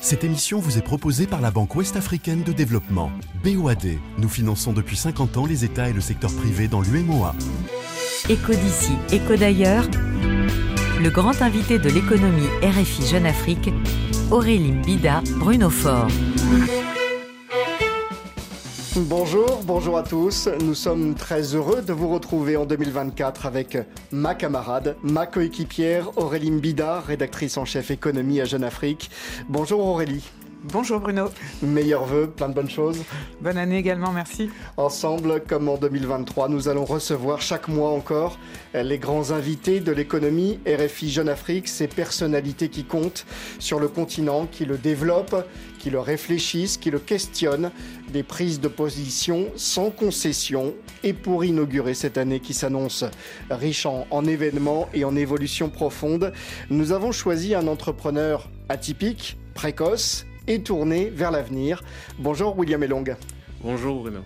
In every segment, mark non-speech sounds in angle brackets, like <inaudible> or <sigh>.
Cette émission vous est proposée par la Banque Ouest-Africaine de Développement, BOAD. Nous finançons depuis 50 ans les États et le secteur privé dans l'UMOA. Éco d'ici, éco d'ailleurs. Le grand invité de l'économie RFI Jeune Afrique, Aurélie Bida, Bruno Fort. Bonjour, bonjour à tous. Nous sommes très heureux de vous retrouver en 2024 avec ma camarade, ma coéquipière Aurélie Mbida, rédactrice en chef économie à Jeune Afrique. Bonjour Aurélie. Bonjour Bruno. Meilleurs vœux, plein de bonnes choses. Bonne année également, merci. Ensemble, comme en 2023, nous allons recevoir chaque mois encore les grands invités de l'économie, RFI Jeune Afrique, ces personnalités qui comptent sur le continent, qui le développent, qui le réfléchissent, qui le questionnent, des prises de position sans concession. Et pour inaugurer cette année qui s'annonce riche en, en événements et en évolutions profondes, nous avons choisi un entrepreneur atypique, précoce, et tourné vers l'avenir. Bonjour William Elong. Bonjour Bruno.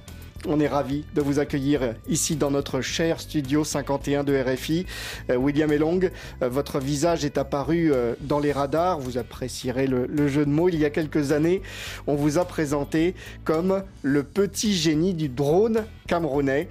On est ravi de vous accueillir ici dans notre cher studio 51 de RFI. Euh, William Elong, euh, votre visage est apparu euh, dans les radars. Vous apprécierez le, le, jeu de mots. Il y a quelques années, on vous a présenté comme le petit génie du drone camerounais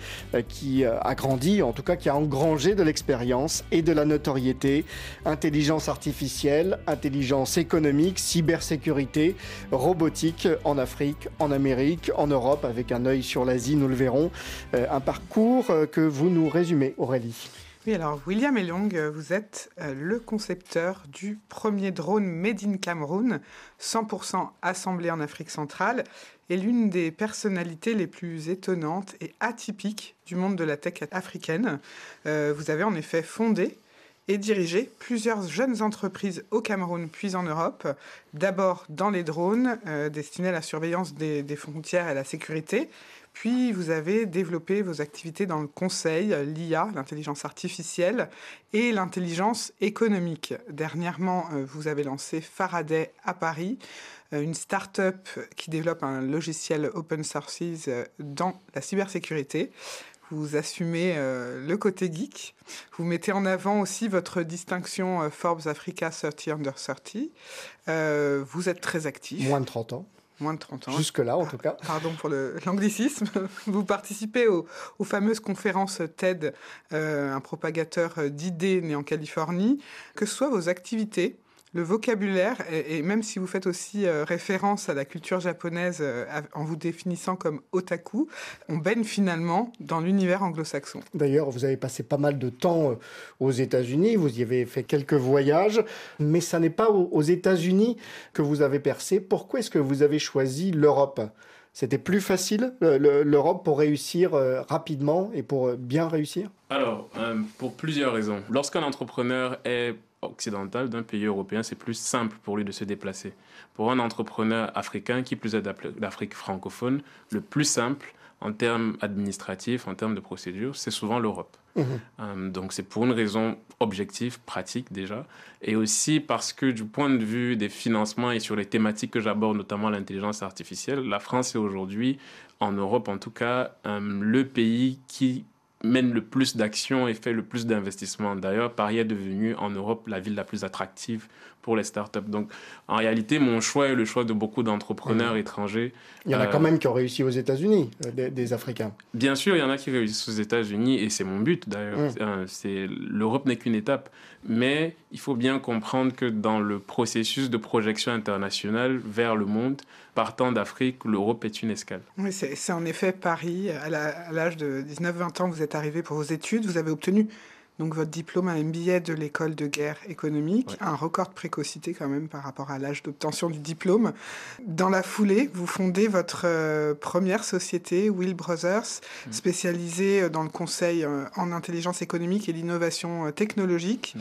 qui a grandi, en tout cas qui a engrangé de l'expérience et de la notoriété. Intelligence artificielle, intelligence économique, cybersécurité, robotique en Afrique, en Amérique, en Europe, avec un œil sur l'Asie, nous le verrons. un parcours que vous nous résumez, Aurélie. Oui, alors William Elong, vous êtes le concepteur du premier drone Made in Cameroun, 100% assemblé en Afrique centrale, et l'une des personnalités les plus étonnantes et atypiques du monde de la tech africaine. Euh, vous avez en effet fondé et dirigé plusieurs jeunes entreprises au Cameroun puis en Europe, d'abord dans les drones euh, destinés à la surveillance des, des frontières et à la sécurité, puis vous avez développé vos activités dans le conseil, l'IA, l'intelligence artificielle et l'intelligence économique. Dernièrement, vous avez lancé Faraday à Paris, une start-up qui développe un logiciel open source dans la cybersécurité. Vous assumez le côté geek. Vous mettez en avant aussi votre distinction Forbes Africa 30 Under 30. vous êtes très actif. Moins de 30 ans moins de 30 ans. Jusque-là, en tout cas. Pardon pour <laughs> l'anglicisme. Vous participez aux, aux, fameuses conférences TED, euh, un propagateur d'idées né en Californie. Que ce soit vos activités, le vocabulaire, et, et, même si vous faites aussi euh, référence à la culture japonaise euh, en vous définissant comme otaku, on baigne finalement dans l'univers anglo-saxon. D'ailleurs, vous avez passé pas mal de temps euh, aux États-Unis, vous y avez fait quelques voyages, mais ça n'est pas aux, aux États-Unis que vous avez percé. Pourquoi est-ce que vous avez choisi l'Europe? C'était plus facile, l'Europe, pour réussir rapidement et pour bien réussir? Alors, pour plusieurs raisons. Lorsqu'un entrepreneur est occidental d'un pays européen, c'est plus simple pour lui de se déplacer. Pour un entrepreneur africain, qui plus est d'Afrique francophone, le plus simple en termes administratifs, en termes de procédures, c'est souvent l'Europe. Mmh. Euh, donc c'est pour une raison objective, pratique déjà, et aussi parce que du point de vue des financements et sur les thématiques que j'aborde, notamment l'intelligence artificielle, la France est aujourd'hui, en Europe en tout cas, euh, le pays qui mène le plus d'actions et fait le plus d'investissements. D'ailleurs, Paris est devenu en Europe la ville la plus attractive pour les startups. Donc, en réalité, mon choix est le choix de beaucoup d'entrepreneurs mmh. étrangers. Il y en a euh, quand même qui ont réussi aux États-Unis, euh, des, des, Africains. Bien sûr, il y en a qui réussissent aux États-Unis et c'est mon but d'ailleurs. Mmh. C'est l'Europe n'est qu'une étape, mais il faut bien comprendre que dans le processus de projection internationale vers le monde, partant d'Afrique, l'Europe est une escale. Oui, c'est en effet Paris. À l'âge de 19-20 ans, vous êtes arrivé pour vos études, vous avez obtenu donc votre diplôme, un MBA de l'école de guerre économique, ouais. un record de précocité quand même par rapport à l'âge d'obtention du diplôme. Dans la foulée, vous fondez votre euh, première société, Will Brothers, mmh. spécialisée dans le conseil euh, en intelligence économique et l'innovation euh, technologique. Mmh.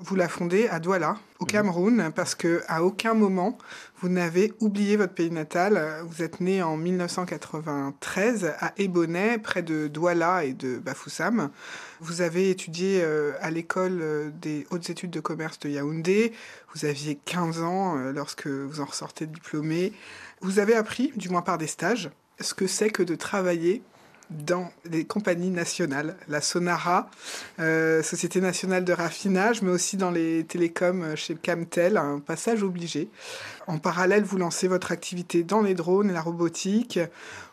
Vous la fondez à Douala, au Cameroun, parce que à aucun moment vous n'avez oublié votre pays natal. Vous êtes né en 1993 à Ebonnet, près de Douala et de Bafoussam. Vous avez étudié à l'école des hautes études de commerce de Yaoundé. Vous aviez 15 ans lorsque vous en ressortez diplômé. Vous avez appris, du moins par des stages, ce que c'est que de travailler dans les compagnies nationales, la Sonara, euh, Société nationale de raffinage, mais aussi dans les télécoms chez Camtel, un passage obligé. En parallèle, vous lancez votre activité dans les drones et la robotique.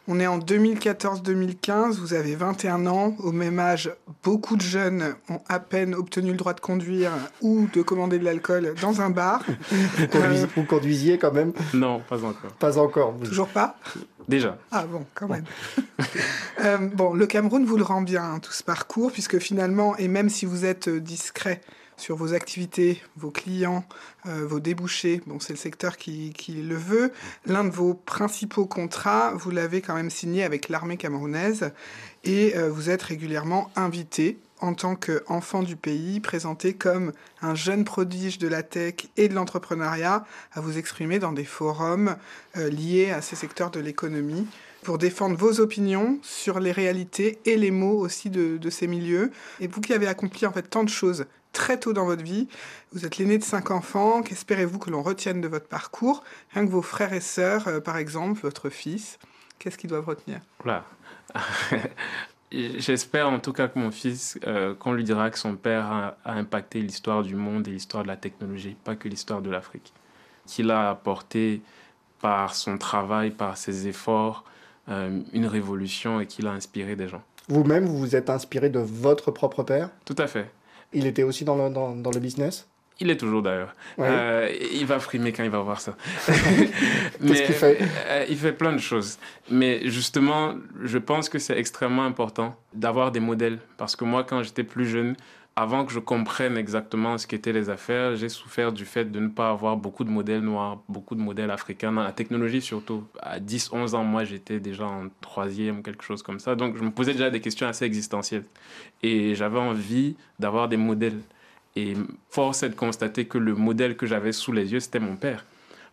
On est en 2014-2015, vous avez 21 ans. Au même âge, beaucoup de jeunes ont à peine obtenu le droit de conduire ou de commander de l'alcool dans un bar. <laughs> vous, conduisiez, quand même? Non, pas encore. Pas encore. Toujours pas? Déjà. Ah bon, quand même. <laughs> Euh, bon, le Cameroun vous le rend bien, hein, tout ce parcours, puisque finalement, et même si vous êtes discret sur vos activités, vos clients, euh, vos débouchés. Bon, c'est le secteur qui, le veut. L'un de vos principaux contrats, vous l'avez quand même signé avec l'armée camerounaise et euh, vous êtes régulièrement invité en tant qu'enfant du pays, présenté comme un jeune prodige de la tech et de l'entrepreneuriat, à vous exprimer dans des forums euh, liés à ces secteurs de l'économie pour défendre vos opinions sur les réalités et les mots aussi de, de, ces milieux. Et vous qui avez accompli en fait tant de choses très tôt dans votre vie. Vous êtes l'aîné de cinq enfants. Qu'espérez-vous que l'on retienne de votre parcours? Rien que vos frères et sœurs, euh, par exemple, votre fils, qu'est-ce qu'ils doivent retenir? Voilà. <laughs> J'espère en tout cas que mon fils, euh, qu'on lui dira que son père a, impacté l'histoire du monde et l'histoire de la technologie, pas que l'histoire de l'Afrique. Qu'il a apporté par son travail, par ses efforts, euh, une révolution et qu'il a inspiré des gens. Vous-même, vous vous êtes inspiré de votre propre père? Tout à fait. Il était aussi dans le, dans, dans le business? Il est toujours d'ailleurs. Euh, il va frimer quand il va voir ça. <laughs> Qu'est-ce qu'il fait? euh, Il fait plein de choses. Mais justement, je pense que c'est extrêmement important d'avoir des modèles. Parce que moi, quand j'étais plus jeune, avant que je comprenne exactement ce qu'étaient les affaires, j'ai souffert du fait de ne pas avoir beaucoup de modèles noirs, beaucoup de modèles africains, dans la technologie surtout. À 10, 11 ans, moi, j'étais déjà en troisième, quelque chose comme ça. Donc, je me posais déjà des questions assez existentielles. Et j'avais envie d'avoir des modèles. Et force est de constater que le modèle que j'avais sous les yeux, c'était mon père.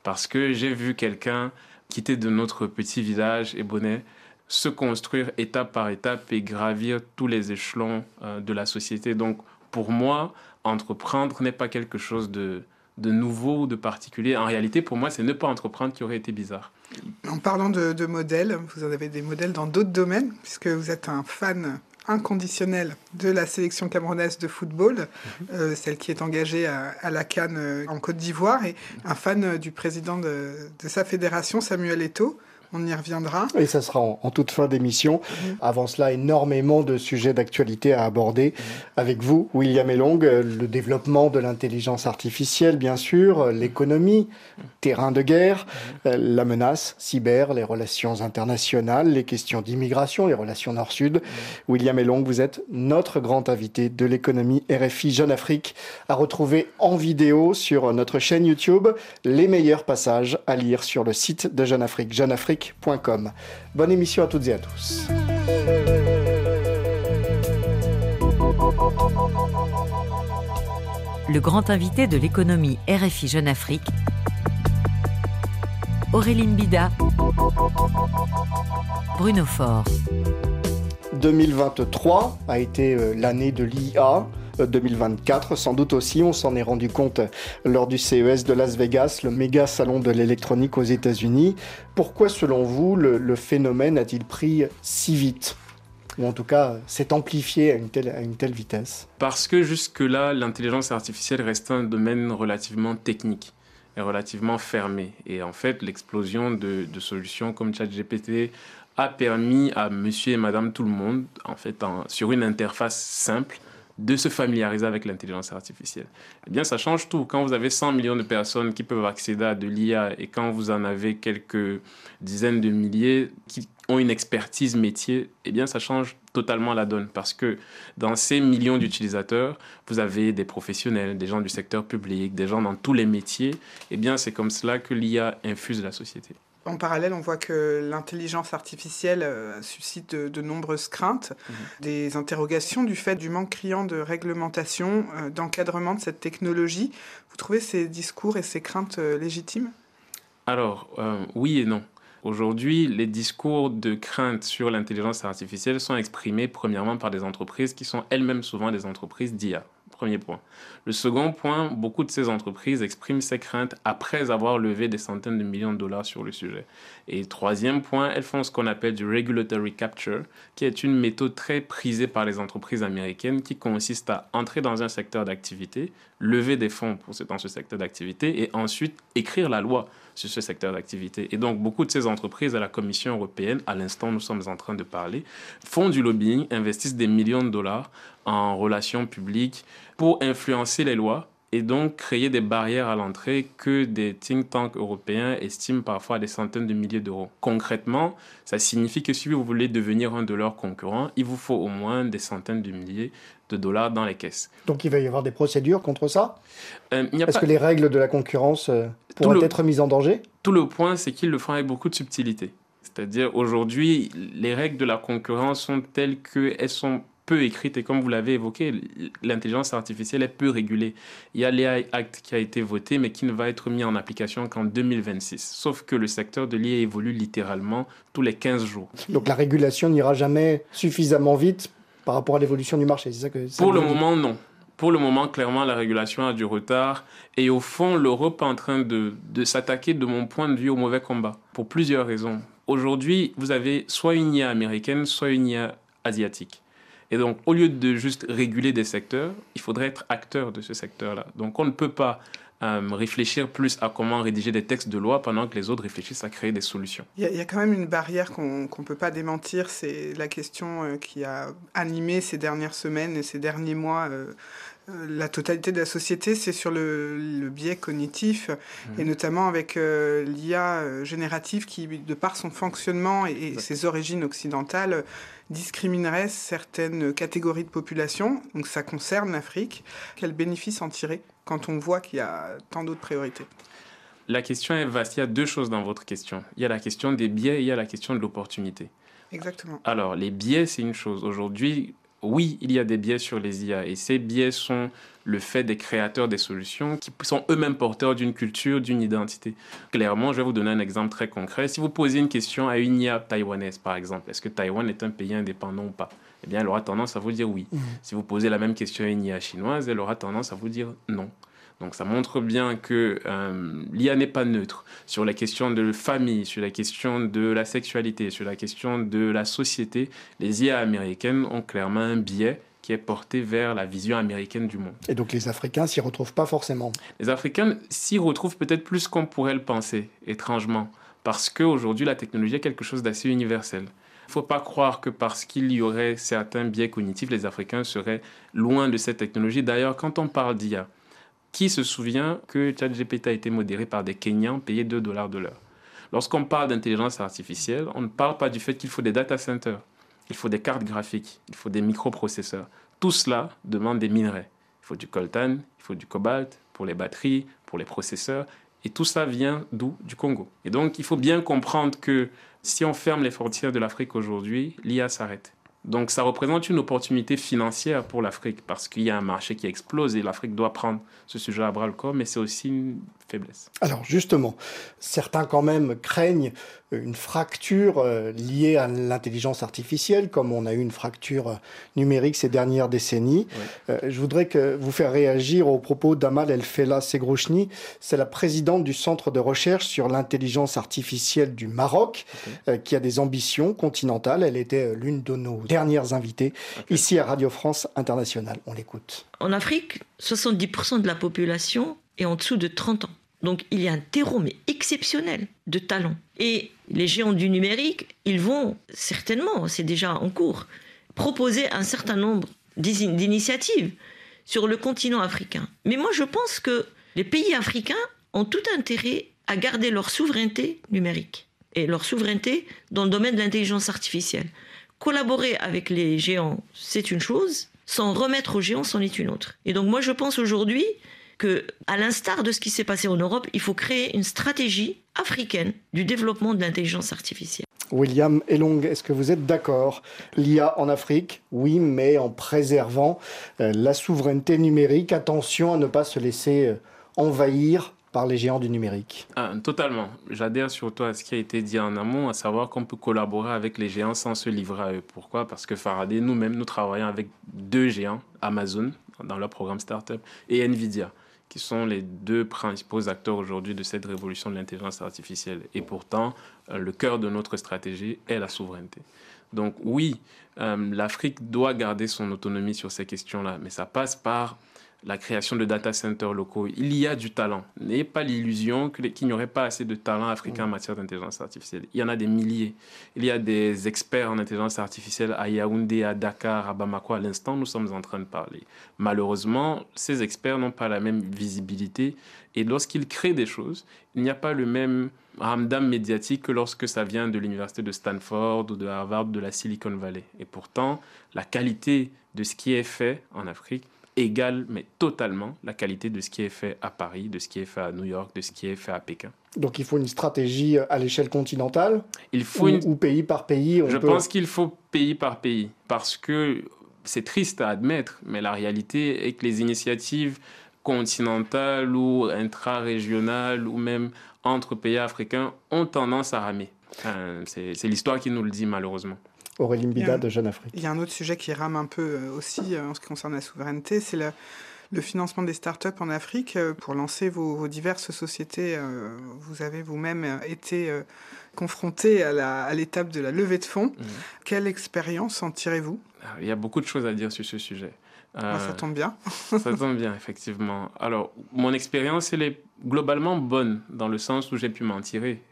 Parce que j'ai vu quelqu'un quitter de notre petit village et bonnet se construire étape par étape et gravir tous les échelons euh, de la société. Donc, pour moi, entreprendre n'est pas quelque chose de, de nouveau ou de particulier. En réalité, pour moi, c'est ne pas entreprendre qui aurait été bizarre. En parlant de, de modèles, vous en avez des modèles dans d'autres domaines, puisque vous êtes un fan inconditionnel de la sélection camerounaise de football, mhm. euh, celle qui est engagée à, la Cannes euh, en Côte d'Ivoire, et un fan euh, du président de, de sa fédération, Samuel Eto'o on y reviendra. Et ça sera en, toute fin d'émission. Mhm. Avant cela, énormément de sujets d'actualité à aborder mhm. avec vous, William Elong. Euh, le développement de l'intelligence artificielle, bien sûr, euh, l'économie, terrain de guerre, mhm. euh, la menace cyber, les relations internationales, les questions d'immigration, les relations nord-sud. William Elong, vous êtes notre grand invité de l'économie RFI Jeune Afrique à retrouver en vidéo sur notre chaîne YouTube. Les meilleurs passages à lire sur le site de Jeune Afrique. Jeune Afrique Bonne émission à toutes et à tous. Le grand invité de l'économie RFI Jeune Afrique, Auréline Bida, Bruno Faure. 2023 a été euh, l'année de l'IA. 2024. Sans doute aussi, on s'en est rendu compte lors du CES de Las Vegas, le méga salon de l'électronique aux États-Unis. Pourquoi, selon vous, le, phénomène a-t-il pris si vite? Ou en tout cas s'est amplifié à une telle, vitesse? Parce que jusque-là, l'intelligence artificielle reste un domaine relativement technique et relativement fermé. Et en fait, l'explosion de, solutions comme ChatGPT a permis à monsieur et madame tout le monde, en fait, sur une interface simple, de se familiariser avec l'intelligence artificielle. Eh bien, ça change tout. Quand vous avez 100 millions de personnes qui peuvent accéder à de l'IA et quand vous en avez quelques dizaines de milliers qui ont une expertise métier, eh bien, ça change totalement la donne parce que dans ces millions d'utilisateurs, vous avez des professionnels, des gens du secteur public, des gens dans tous les métiers. Eh bien, c'est comme cela que l'IA infuse la société. En parallèle, on voit que l'intelligence artificielle euh, suscite de, nombreuses craintes, mhm. des interrogations du fait du manque criant de réglementation, euh, d'encadrement de cette technologie. Vous trouvez ces discours et ces craintes euh, légitimes? Alors, oui et non. Aujourd'hui, les discours de crainte sur l'intelligence artificielle sont exprimés premièrement par des entreprises qui sont elles-mêmes souvent des entreprises d'IA Premier point. Le second point, beaucoup de ces entreprises expriment ces craintes après avoir levé des centaines de millions de dollars sur le sujet. Et troisième point, elles font ce qu'on appelle du regulatory capture, qui est une méthode très prisée par les entreprises américaines qui consiste à entrer dans un secteur d'activité, lever des fonds pour dans ce secteur d'activité et ensuite écrire la loi sur ce secteur d'activité. Et donc, beaucoup de ces entreprises à la Commission européenne, à l'instant nous sommes en train de parler, font du lobbying, investissent des millions de dollars en relations publiques pour influencer les lois et donc créer des barrières à l'entrée que des think tanks européens estiment parfois à des centaines de milliers d'euros. Concrètement, ça signifie que si vous voulez devenir un de leurs concurrents, il vous faut au moins des centaines de milliers de dollars dans les caisses. Donc il va y avoir des procédures contre ça? Euh, Est-ce que les règles de la concurrence euh, pourraient être mises en danger? Tout le point, c'est qu'ils le font avec beaucoup de subtilité. C'est-à-dire aujourd'hui, les règles de la concurrence sont telles qu'elles sont peu écrite et comme vous l'avez évoqué, l'intelligence artificielle est peu régulée. Il y a l'AI Act qui a été voté mais qui ne va être mis en application qu'en 2026. Sauf que le secteur de l'IA évolue littéralement tous les 15 jours. Donc la régulation n'ira jamais suffisamment vite par rapport à l'évolution du marché, c'est ça que Pour le moment, non. Pour le moment, clairement, la régulation a du retard. Et au fond, l'Europe est en train de, de s'attaquer, de mon point de vue, au mauvais combat. Pour plusieurs raisons. Aujourd'hui, vous avez soit une IA américaine, soit une IA asiatique. Et donc, au lieu de juste réguler des secteurs, il faudrait être acteur de ce secteur-là. Donc, on ne peut pas euh, réfléchir plus à comment rédiger des textes de loi pendant que les autres réfléchissent à créer des solutions. Il y, a, quand même une barrière qu'on ne peut pas démentir, c'est la question euh, qui a animé ces dernières semaines et ces derniers mois. Euh, la totalité de la société, c'est sur le, biais cognitif, mmh. et notamment avec l'IA générative qui, de par son fonctionnement et ses origines occidentales, discriminerait certaines catégories de population, donc ça concerne l'Afrique, quels bénéfices en tirer quand on voit qu'il y a tant d'autres priorités? La question est vaste. Il y a deux choses dans votre question. Il y a la question des biais et il y a la question de l'opportunité. Exactement. Alors, les biais, c'est une chose. Aujourd'hui, oui, il y a des biais sur les IA et ces biais sont le fait des créateurs des solutions qui sont eux-mêmes porteurs d'une culture, d'une identité. Clairement, je vais vous donner un exemple très concret. Si vous posez une question à une IA taïwanaise, par exemple, est-ce que Taïwan est un pays indépendant ou pas? Eh bien, elle aura tendance à vous dire oui. Mmh. Si vous posez la même question à une IA chinoise, elle aura tendance à vous dire non. Donc ça montre bien que euh, l'IA n'est pas neutre sur la question de famille, sur la question de la sexualité, sur la question de la société. Les IA américaines ont clairement un biais qui est porté vers la vision américaine du monde. Et donc les Africains s'y retrouvent pas forcément Les Africains s'y retrouvent peut-être plus qu'on pourrait le penser, étrangement, parce qu'aujourd'hui la technologie est quelque chose d'assez universel. Il ne faut pas croire que parce qu'il y aurait certains biais cognitifs, les Africains seraient loin de cette technologie. D'ailleurs, quand on parle d'IA, qui se souvient que ChatGPT a été modéré par des Kenyans payés 2 dollars de l'heure? Lorsqu'on parle d'intelligence artificielle, on ne parle pas du fait qu'il faut des data centers il faut des cartes graphiques, il faut des microprocesseurs. Tout cela demande des minerais. Il faut du coltan, il faut du cobalt pour les batteries, pour les processeurs. Et tout ça vient d'où? Du Congo. Et donc, il faut bien comprendre que si on ferme les frontières de l'Afrique aujourd'hui, l'IA s'arrête. Donc, ça représente une opportunité financière pour l'Afrique parce qu'il y a un marché qui explose et l'Afrique doit prendre ce sujet à bras le corps, mais c'est aussi faiblesse. Alors, justement, certains quand même craignent une fracture euh, liée à l'intelligence artificielle, comme on a eu une fracture euh, numérique ces dernières décennies. Euh, je voudrais que vous faire réagir aux propos d'Amal El Fela Segrouchni. C'est la présidente du Centre de recherche sur l'intelligence artificielle du Maroc, qui a des ambitions continentales. Elle était l'une de nos dernières invitées ici à Radio France Internationale. On l'écoute. En Afrique, 70% de la population est en dessous de 30 ans. Donc il y a un terreau exceptionnel de talents. Et les géants du numérique, ils vont certainement, c'est déjà en cours, proposer un certain nombre d'initiatives sur le continent africain. Mais moi je pense que les pays africains ont tout intérêt à garder leur souveraineté numérique et leur souveraineté dans le domaine de l'intelligence artificielle. Collaborer avec les géants, c'est une chose, s'en remettre aux géants, c'en est une autre. Et donc moi je pense aujourd'hui que, à l'instar de ce qui s'est passé en Europe, il faut créer une stratégie africaine du développement de l'intelligence artificielle. William Elong, est-ce que vous êtes d'accord? L'IA en Afrique, oui, mais en préservant euh, la souveraineté numérique. Attention à ne pas se laisser euh, envahir par les géants du numérique. Ah, totalement. J'adhère surtout à ce qui a été dit en amont, à savoir qu'on peut collaborer avec les géants sans se livrer à eux. Pourquoi? Parce que Faraday, nous-mêmes, nous travaillons avec deux géants, Amazon, dans leur programme Startup, et Nvidia qui sont les deux principaux acteurs aujourd'hui de cette révolution de l'intelligence artificielle. Et pourtant, euh, le cœur de notre stratégie est la souveraineté. Donc oui, euh, l'Afrique doit garder son autonomie sur ces questions-là, mais ça passe par la création de data centers locaux. Il y a du talent. N'ayez pas l'illusion qu'il n'y aurait pas assez de talent africain en matière d'intelligence artificielle. Il y en a des milliers. Il y a des experts en intelligence artificielle à Yaoundé, à Dakar, à Bamako. À l'instant, nous sommes en train de parler. Malheureusement, ces experts n'ont pas la même visibilité. Et lorsqu'ils créent des choses, il n'y a pas le même ramdam médiatique que lorsque ça vient de l'université de Stanford ou de Harvard, de la Silicon Valley. Et pourtant, la qualité de ce qui est fait en Afrique égale, mais totalement, la qualité de ce qui est fait à Paris, de ce qui est fait à New York, de ce qui est fait à Pékin. Donc il faut une stratégie à l'échelle continentale il faut ou, pays par pays Je pense qu'il faut pays par pays, parce que c'est triste à admettre, mais la réalité est que les initiatives continentales ou intra-régionales ou même entre pays africains ont tendance à ramer. c'est l'histoire qui nous le dit malheureusement. Aurélie Mbida de Jeune Afrique. Il y a un autre sujet qui rame un peu euh, aussi euh, en ce qui concerne la souveraineté, c'est le, le, financement des startups en Afrique. Euh, pour lancer vos, diverses sociétés, vous avez vous-même été confronté à l'étape de la levée de fonds. Mhm. Quelle expérience en tirez-vous? Il y a beaucoup de choses à dire sur ce sujet. Ah, ça tombe bien. <laughs> ça tombe bien, effectivement. Alors, mon expérience, elle est globalement bonne, dans le sens où j'ai pu m'en tirer.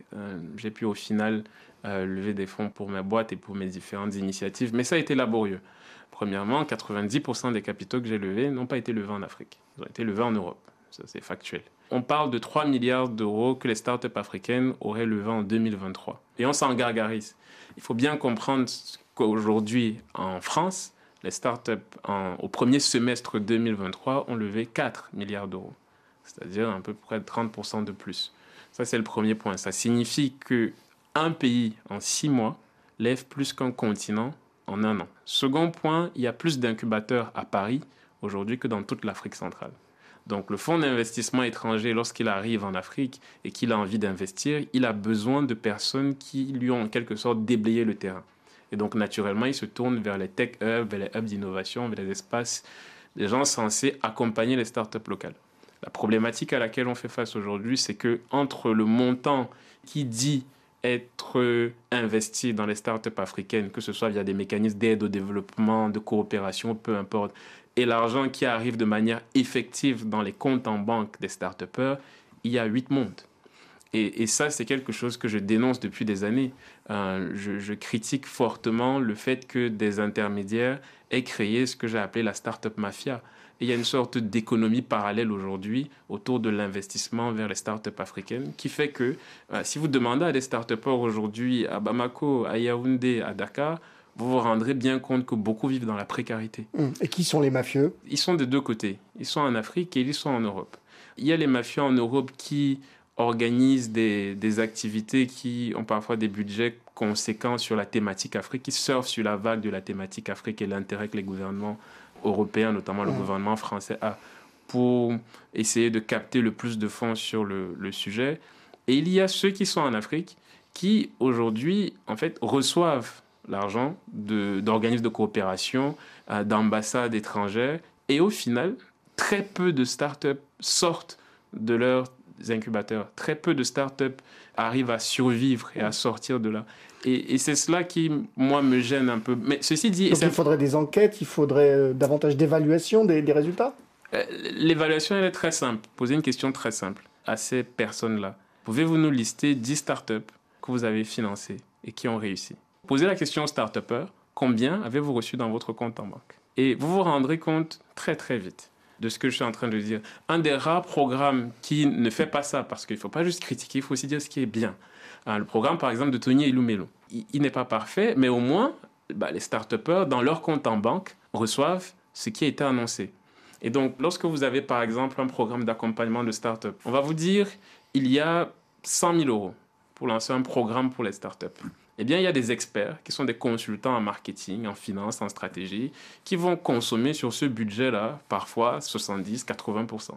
j'ai pu au final euh, lever des fonds pour mes boîtes et pour mes différentes initiatives. Mais ça a été laborieux. Premièrement, 90% des capitaux que j'ai levés n'ont pas été levés en Afrique. Ils ont été levés en Europe. Ça, c'est factuel. On parle de 3 milliards d'euros que les startups africaines auraient levés en 2023. Et on s'en gargarise. Il faut bien comprendre qu'aujourd'hui, en France, les startups, au premier semestre 2023, ont levé 4 milliards d'euros. C'est-à-dire à peu près 30% de plus. Ça, c'est le premier point. Ça signifie que un pays en six mois lève plus qu'un continent en un an. Second point, il y a plus d'incubateurs à Paris aujourd'hui que dans toute l'Afrique centrale. Donc le fonds d'investissement étranger, lorsqu'il arrive en Afrique et qu'il a envie d'investir, il a besoin de personnes qui lui ont en quelque sorte déblayé le terrain. Et donc naturellement, il se tourne vers les tech hubs, vers les hubs d'innovation, vers les espaces des gens censés accompagner les startups locales. La problématique à laquelle on fait face aujourd'hui, c'est que entre le montant qui dit être investi dans les startups africaines, que ce soit via des mécanismes d'aide au développement, de coopération, peu importe, et l'argent qui arrive de manière effective dans les comptes en banque des start il y a huit mondes. Et, ça, c'est quelque chose que je dénonce depuis des années. Euh, je, je, critique fortement le fait que des intermédiaires aient créé ce que j'ai appelé la startup mafia il y a une sorte d'économie parallèle aujourd'hui autour de l'investissement vers les startups africaines qui fait que euh, si vous demandez à des start aujourd'hui à Bamako, à Yaoundé, à Dakar, vous vous rendrez bien compte que beaucoup vivent dans la précarité. Hum. Et qui sont les mafieux? Ils sont des deux côtés. Ils sont en Afrique et ils sont en Europe. Il y a les mafieux en Europe qui organisent des, des, activités qui ont parfois des budgets conséquents sur la thématique Afrique, qui surfent sur la vague de la thématique Afrique et l'intérêt que les gouvernements européen, notamment le gouvernement français, a pour essayer de capter le plus de fonds sur le, sujet. Et il y a ceux qui sont en Afrique qui, aujourd'hui, en fait, reçoivent l'argent d'organismes de, coopération, euh, d'ambassades étrangères. Et au final, très peu de startups sortent de leurs incubateurs. Très peu de startups arrivent à survivre et à sortir de là. Et, c'est cela qui, moi, me gêne un peu. Mais ceci dit... Donc il faudrait des enquêtes, il faudrait euh, davantage d'évaluation des, résultats? Euh, L'évaluation, elle est très simple. Posez une question très simple à ces personnes-là. Pouvez-vous nous lister 10 startups que vous avez financées et qui ont réussi? Posez la question aux start combien avez-vous reçu dans votre compte en banque? Et vous vous rendrez compte très très vite de ce que je suis en train de dire. Un des rares programmes qui ne fait pas ça, parce qu'il ne faut pas juste critiquer, il faut aussi dire ce qui est bien. Hein, le programme, par exemple, de Tony Ilumelo. Il, il n'est pas parfait, mais au moins, bah, les start dans leur compte en banque, reçoivent ce qui a été annoncé. Et donc, lorsque vous avez, par exemple, un programme d'accompagnement de start-up, on va vous dire, il y a 100 000 euros pour lancer un programme pour les start-up. Eh bien, il y a des experts qui sont des consultants en marketing, en finance, en stratégie, qui vont consommer sur ce budget-là parfois 70-80%.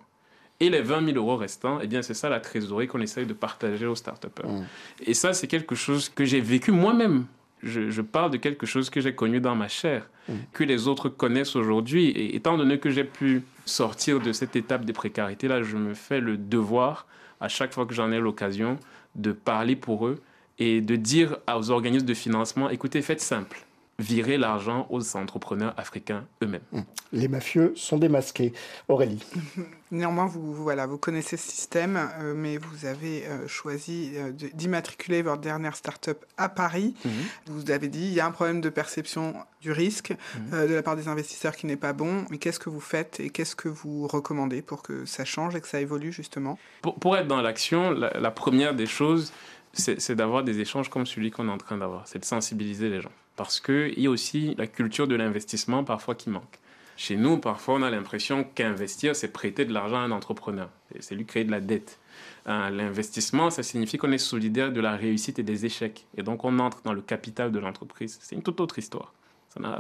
Et les 20 000 euros restants, eh bien, c'est ça la trésorerie qu'on essaye de partager aux start mmh. Et ça, c'est quelque chose que j'ai vécu moi-même. Je, parle de quelque chose que j'ai connu dans ma chair, mmh. que les autres connaissent aujourd'hui. Et étant donné que j'ai pu sortir de cette étape de précarité-là, je me fais le devoir, à chaque fois que j'en ai l'occasion, de parler pour eux et de dire aux organismes de financement, écoutez, faites simple virer l'argent aux entrepreneurs africains eux-mêmes. Hum. Les mafieux sont démasqués. Aurélie. <laughs> Néanmoins, vous, voilà, vous connaissez ce système, euh, mais vous avez euh, choisi euh, d'immatriculer votre dernière start-up à Paris. Mhm. Vous avez dit il y a un problème de perception du risque mhm. de la part des investisseurs qui n'est pas bon. Mais qu'est-ce que vous faites et qu'est-ce que vous recommandez pour que ça change et que ça évolue justement? Pour, être dans l'action, la première des choses, c'est d'avoir des échanges comme celui qu'on est en train d'avoir. C'est de sensibiliser les gens. Parce qu'il y a aussi la culture de l'investissement parfois qui manque. Chez nous, parfois, on a l'impression qu'investir, c'est prêter de l'argent à un entrepreneur. C'est lui créer de la dette. Euh, l'investissement, ça signifie qu'on est solidaire de la réussite et des échecs. Et donc, on entre dans le capital de l'entreprise. C'est une toute autre histoire.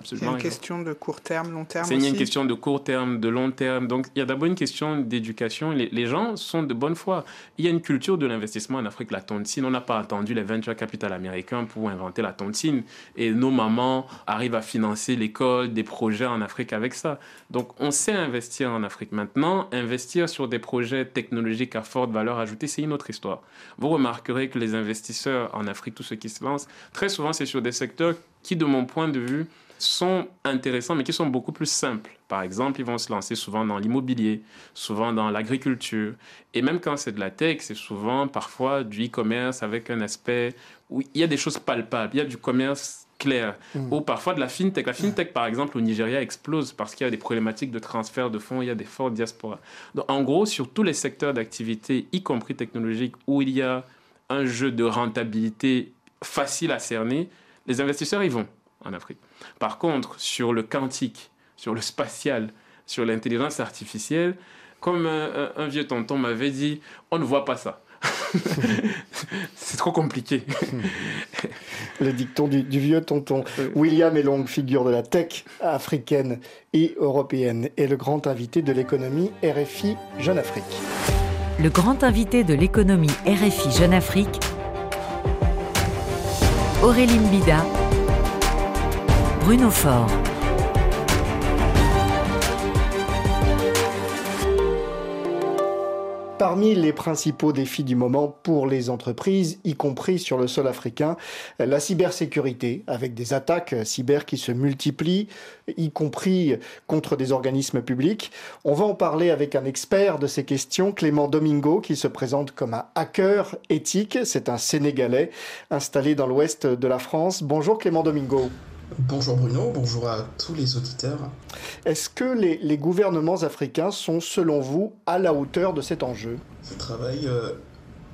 C'est une question de court terme, long terme C'est une question de court terme, de long terme. Donc, il y a d'abord une question d'éducation. Les, gens sont de bonne foi. Il y a une culture de l'investissement en Afrique, la tontine. On n'a pas attendu les venture capital américains pour inventer la tontine. Et nos mamans arrivent à financer l'école, des projets en Afrique avec ça. Donc, on sait investir en Afrique. Maintenant, investir sur des projets technologiques à forte valeur ajoutée, c'est une autre histoire. Vous remarquerez que les investisseurs en Afrique, tous ceux qui se lancent, très souvent, c'est sur des secteurs qui, de mon point de vue, sont intéressants, mais qui sont beaucoup plus simples. Par exemple, ils vont se lancer souvent dans l'immobilier, souvent dans l'agriculture. Et même quand c'est de la tech, c'est souvent parfois du e-commerce avec un aspect où il y a des choses palpables, il y a du commerce clair, mm. ou parfois de la fintech. La fintech, par exemple, au Nigeria explose parce qu'il y a des problématiques de transfert de fonds, il y a des fortes diasporas. Donc, en gros, sur tous les secteurs d'activité, y compris technologiques, où il y a un jeu de rentabilité facile à cerner, les investisseurs y vont en Afrique. Par contre, sur le quantique, sur le spatial, sur l'intelligence artificielle, comme un, vieux tonton m'avait dit, on ne voit pas ça. <laughs> c'est trop compliqué. le dicton du, vieux tonton. William est longue figure de la tech africaine et européenne, et le grand invité de l'économie RFI Jeune Afrique. Le grand invité de l'économie RFI Jeune Afrique, Aurélie Mbida, Bruno Faure. Parmi les principaux défis du moment pour les entreprises, y compris sur le sol africain, la cybersécurité, avec des attaques cyber qui se multiplient, y compris contre des organismes publics. On va en parler avec un expert de ces questions, Clément Domingo, qui se présente comme un hacker éthique. C'est un Sénégalais installé dans l'ouest de la France. Bonjour Clément Domingo. Bonjour Bruno, bonjour à tous les auditeurs. Est-ce que les, gouvernements africains sont, selon vous, à la hauteur de cet enjeu? Je travaille euh,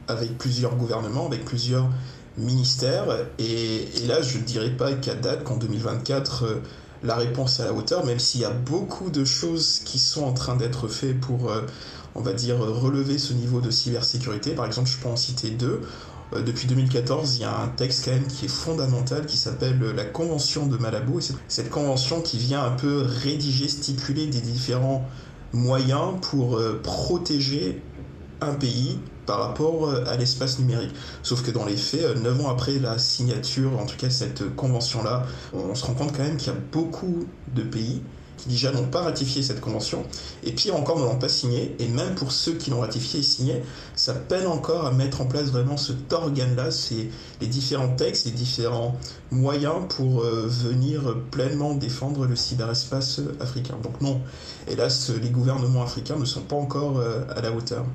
avec plusieurs gouvernements, avec plusieurs ministères, et, là, je ne dirais pas qu'à date, qu'en 2024, euh, la réponse est à la hauteur, même s'il y a beaucoup de choses qui sont en train d'être faites pour, euh, on va dire, relever ce niveau de cybersécurité. Par exemple, je peux en citer deux. Euh, depuis 2014, il y a un texte quand même qui est fondamental qui s'appelle la Convention de Malabo. Et cette convention qui vient un peu rédiger, stipuler des différents moyens pour euh, protéger un pays par rapport euh, à l'espace numérique. Sauf que dans les faits, neuf ans après la signature, en tout cas cette convention-là, on se rend compte quand même qu'il y a beaucoup de pays qui déjà n'ont pas ratifié cette convention, et pire encore ne l'ont pas signé, et même pour ceux qui l'ont ratifié et signé, ça peine encore à mettre en place vraiment cet organe-là, c'est les différents textes, les différents moyens pour euh, venir pleinement défendre le cyberespace africain. Donc non, hélas, les gouvernements africains ne sont pas encore euh, à la hauteur.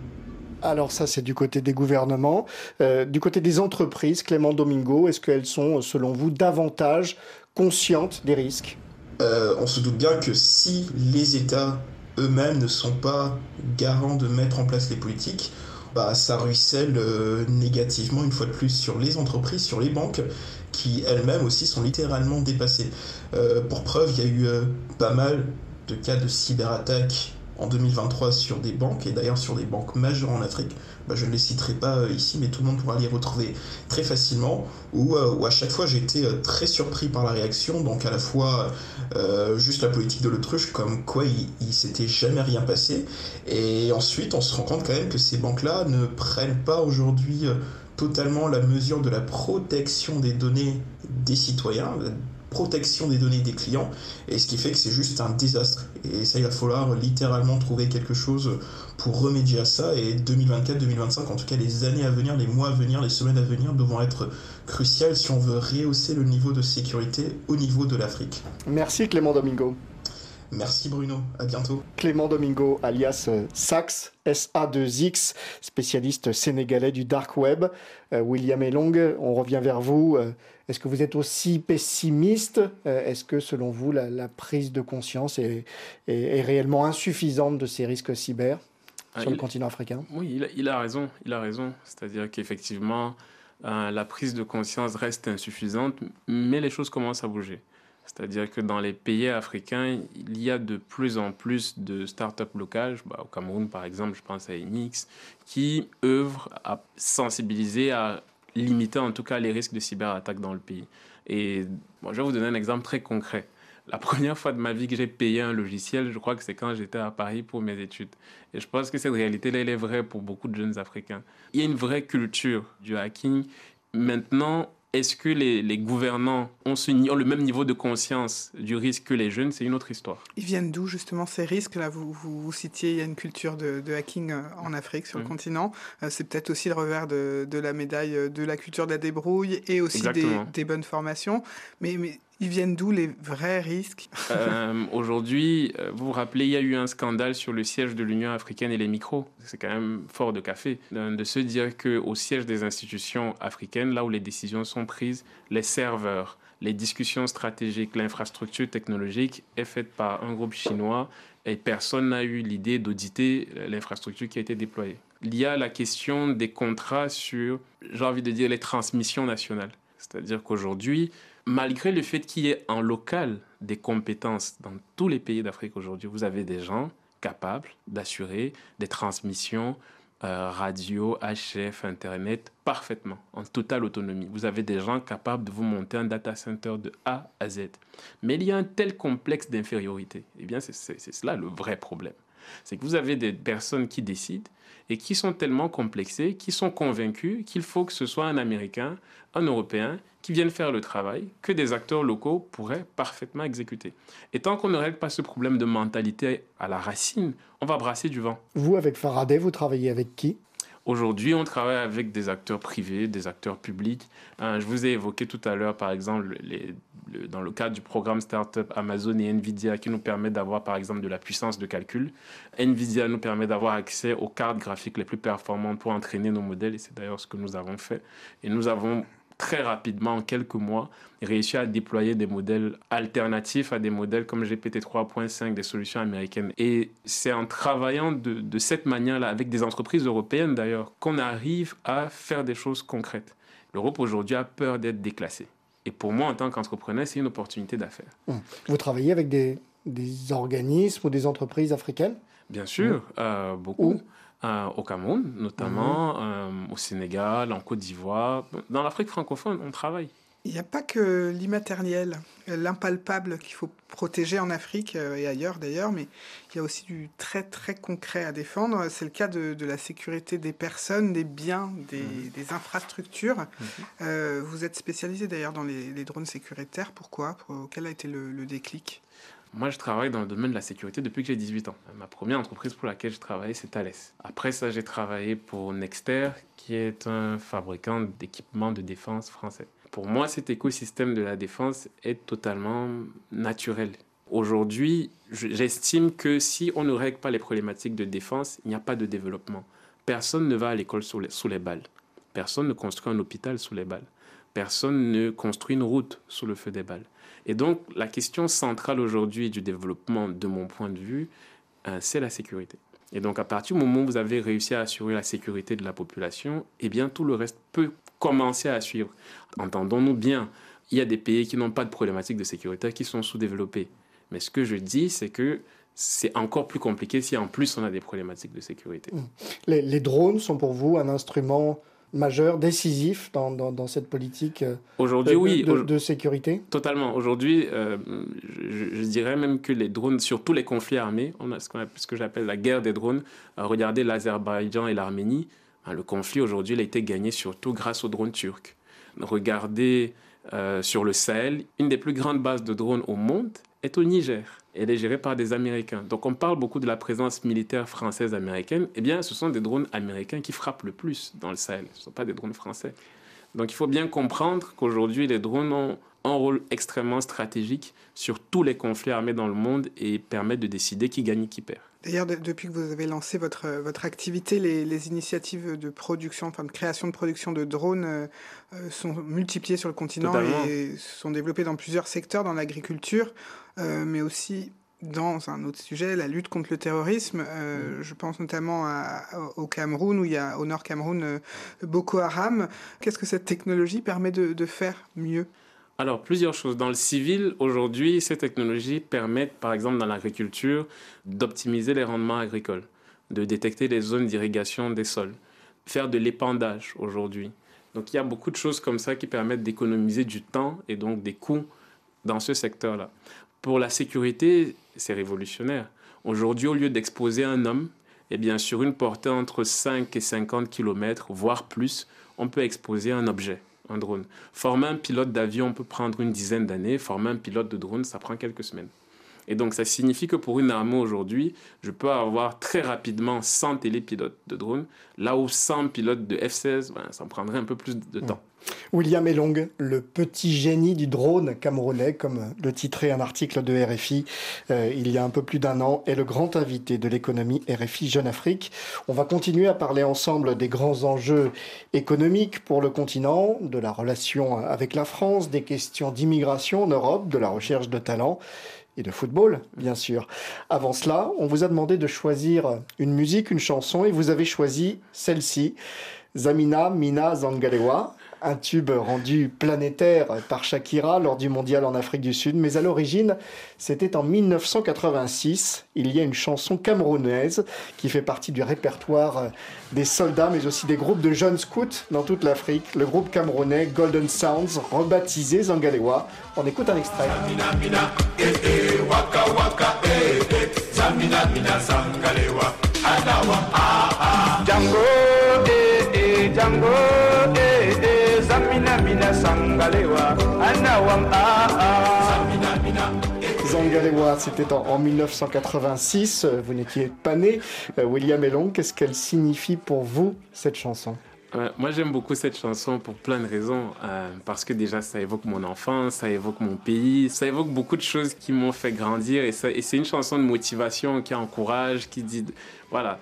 Alors ça, c'est du côté des gouvernements. Euh, du côté des entreprises, Clément Domingo, est-ce qu'elles sont, selon vous, davantage conscientes des risques? Euh, on se doute bien que si les États eux-mêmes ne sont pas garants de mettre en place les politiques, bah, ça ruisselle euh, négativement une fois de plus sur les entreprises, sur les banques, qui elles-mêmes aussi sont littéralement dépassées. Euh, pour preuve, il y a eu pas mal de cas de cyberattaques en 2023 sur des banques, et d'ailleurs sur des banques majeures en Afrique, bah, je ne les citerai pas euh, ici, mais tout le monde pourra les retrouver très facilement, où, euh, à chaque fois j'ai été euh, très surpris par la réaction, donc à la fois juste la politique de l'autruche, comme quoi il, il s'était jamais rien passé, et ensuite on se rend compte quand même que ces banques-là ne prennent pas aujourd'hui totalement la mesure de la protection des données des citoyens, protection des données des clients, et ce qui fait que c'est juste un désastre. Et ça, il va falloir littéralement trouver quelque chose pour remédier à ça, et 2024-2025, en tout cas les années à venir, les mois à venir, les semaines à venir, devront être cruciales si on veut rehausser le niveau de sécurité au niveau de l'Afrique. Merci Clément Domingo. Merci Bruno, à bientôt. Clément Domingo, alias euh, Sax, SA2X, spécialiste sénégalais du dark web. Euh, William Elong, on revient vers vous. Euh, est-ce que vous êtes aussi pessimiste? Est-ce que selon vous, la, prise de conscience est, réellement insuffisante de ces risques cyber ah, sur le continent africain? Oui, il a, raison. Il a raison. C'est-à-dire qu'effectivement, la prise de conscience reste insuffisante, mais les choses commencent à bouger. C'est-à-dire que dans les pays africains, il y a de plus en plus de startups locales. Bah, au Cameroun, par exemple, je pense à Enix, qui œuvrent à sensibiliser, à limiter en tout cas les risques de cyberattaque dans le pays. Et je vais vous donner un exemple très concret. La <laughs> première fois de ma vie que j'ai payé un logiciel, je crois que c'est quand j'étais à Paris pour mes études. Et je pense que cette réalité-là, elle est vraie pour beaucoup de jeunes Africains. Il y a une vraie culture du hacking. Maintenant, est-ce que les, gouvernants ont, le même niveau de conscience du risque que les jeunes? C'est une autre histoire. Ils viennent d'où justement ces risques? Là, vous, vous, citiez, il y a une culture de, hacking euh, en Afrique, sur le mmh. continent. Euh, c'est peut-être aussi le revers de, la médaille de la culture de la débrouille et aussi des, bonnes formations. Mais, mais ils viennent d'où les vrais risques? Euh, Aujourd'hui, euh, vous vous rappelez, il y a eu un scandale sur le siège de l'Union africaine et les micros. C'est quand même fort de café de se dire qu'au siège des institutions africaines, là où les décisions sont prises, les serveurs, les discussions stratégiques, l'infrastructure technologique est faite par un groupe chinois et personne n'a eu l'idée d'auditer l'infrastructure qui a été déployée. Il y a la question des contrats sur, j'ai envie de dire, les transmissions nationales. C'est-à-dire qu'aujourd'hui, malgré le fait qu'il y ait en local des compétences dans tous les pays d'Afrique aujourd'hui, vous avez des gens capables d'assurer des transmissions euh, radio, HF, Internet parfaitement, en totale autonomie. Vous avez des gens capables de vous monter un data center de A à Z. Mais il y a un tel complexe d'infériorité. Eh bien, c'est cela le vrai problème. C'est que vous avez des personnes qui décident et qui sont tellement complexées, qui sont convaincus qu'il faut que ce soit un Américain, un Européen qui vienne faire le travail que des acteurs locaux pourraient parfaitement exécuter. Et tant qu'on ne règle pas ce problème de mentalité à la racine, on va brasser du vent. Vous, avec Faraday, vous travaillez avec qui? Aujourd'hui, on travaille avec des acteurs privés, des acteurs publics. Euh, je vous ai évoqué tout à l'heure, par exemple, les, dans le cadre du programme Startup Amazon et Nvidia qui nous permet d'avoir, par exemple, de la puissance de calcul. Nvidia nous permet d'avoir accès aux cartes graphiques les plus performantes pour entraîner nos modèles, et c'est d'ailleurs ce que nous avons fait. Et nous avons très rapidement, en quelques mois, réussi à déployer des modèles alternatifs à des modèles comme GPT 3.5, des solutions américaines. Et c'est en travaillant de, de cette manière-là, avec des entreprises européennes d'ailleurs, qu'on arrive à faire des choses concrètes. L'Europe aujourd'hui a peur d'être déclassée. Et pour moi, en tant qu'entrepreneur, c'est une opportunité d'affaires. Hum. Vous travaillez avec des, des, organismes ou des entreprises africaines? Bien sûr, euh, beaucoup. Euh, au Cameroun, notamment, mhm. euh, au Sénégal, en Côte d'Ivoire. Dans l'Afrique francophone, on travaille. Il n'y a pas que l'immatériel, l'impalpable qu'il faut protéger en Afrique euh, et ailleurs d'ailleurs, mais il y a aussi du très très concret à défendre. C'est le cas de, la sécurité des personnes, des biens, des, mhm. infrastructures. Mhm. vous êtes spécialisé d'ailleurs dans les, drones sécuritaires. Pourquoi? Quel a été le déclic? Moi, je travaille dans le domaine de la sécurité depuis que j'ai 18 ans. Ma première entreprise pour laquelle je travaillais, c'est Thales. Après ça, j'ai travaillé pour Nexter, qui est un fabricant d'équipements de défense français. Pour moi, cet écosystème de la défense est totalement naturel. Aujourd'hui, j'estime que si on ne règle pas les problématiques de défense, il n'y a pas de développement. Personne ne va à l'école sous les, balles. Personne ne construit un hôpital sous les balles. Personne ne construit une route sous le feu des balles. Et donc, la question centrale aujourd'hui du développement, de mon point de vue, euh, c'est la sécurité. Et donc, à partir du moment où vous avez réussi à assurer la sécurité de la population, eh bien, tout le reste peut commencer à suivre. Entendons-nous bien, il y a des pays qui n'ont pas de problématique de sécurité, qui sont sous-développés. Mais ce que je dis, c'est que c'est encore plus compliqué si en plus on a des problématiques de sécurité. Mmh. Les, drones sont pour vous un instrument majeur, décisif dans, dans, cette politique euh, Aujourd'hui, oui. De, sécurité Totalement. Aujourd'hui, euh, je, dirais même que les drones, sur tous les conflits armés, on a ce, ce que j'appelle la guerre des drones. Euh, regardez l'Azerbaïdjan et l'Arménie. Hein, le conflit aujourd'hui, il a été gagné surtout grâce aux drones turcs. Regardez sur le Sahel, une des plus grandes bases de drones au monde est au Niger. Elle est gérée par des Américains. Donc on parle beaucoup de la présence militaire française américaine. Eh bien, ce sont des drones américains qui frappent le plus dans le Sahel. Ce ne sont pas des drones français. Donc il faut bien comprendre qu'aujourd'hui, les drones ont un rôle extrêmement stratégique sur tous les conflits armés dans le monde et permettent de décider qui gagne et qui perd. D'ailleurs, depuis que vous avez lancé votre, votre activité, les, initiatives de production, enfin de création de production de drones euh, euh, sont multipliées sur le continent et sont développées dans plusieurs secteurs, dans l'agriculture, euh, mais aussi dans un autre sujet, la lutte contre le terrorisme. Mm. Je pense notamment au Cameroun, où il y a au nord Cameroun Boko Haram. Qu'est-ce que cette technologie permet de, de faire mieux? Alors, plusieurs choses. Dans le civil, aujourd'hui, ces technologies permettent, par exemple, dans l'agriculture, d'optimiser les rendements agricoles, de détecter les zones d'irrigation des sols, faire de l'épandage aujourd'hui. Donc, il y a beaucoup de choses comme ça qui permettent d'économiser du temps et donc des coûts dans ce secteur-là. Pour la sécurité, c'est révolutionnaire. Aujourd'hui, au lieu d'exposer un homme, eh bien, sur une portée entre 5 et 50 km, voire plus, on peut exposer un objet un drone. Former un pilote d'avion peut prendre une dizaine d'années, former un pilote de drone, ça prend quelques semaines. Et donc, ça signifie que pour une armée aujourd'hui, je peux avoir très rapidement 100 télépilotes de drone, là où 100 pilotes de F-16, ben, ça me prendrait un peu plus de temps. William Elong, le petit génie du drone camerounais, comme le titrait un article de RFI euh, il y a un peu plus d'un an, est le grand invité de l'économie RFI Jeune Afrique. On va continuer à parler ensemble des grands enjeux économiques pour le continent, de la relation avec la France, des questions d'immigration en Europe, de la recherche de talents et de football, bien sûr. Avant cela, on vous a demandé de choisir une musique, une chanson, et vous avez choisi celle-ci, Zamina Mina Zangalewa un tube rendu planétaire par Shakira lors du mondial en Afrique du Sud, mais à l'origine, c'était en 1986. Il y a une chanson camerounaise qui fait partie du répertoire des soldats, mais aussi des groupes de jeunes scouts dans toute l'Afrique. Le groupe camerounais Golden Sounds, rebaptisé Zangalewa. On écoute un extrait. Zangalewa, c'était en, 1986, vous n'étiez pas né. Euh, William Elong, qu'est-ce qu'elle signifie pour vous, cette chanson? Moi, j'aime beaucoup cette chanson pour plein de raisons. Euh, parce que déjà, ça évoque mon enfance, ça évoque mon pays, ça évoque beaucoup de choses qui m'ont fait grandir. Et, et c'est une chanson de motivation qui encourage, qui dit. Voilà.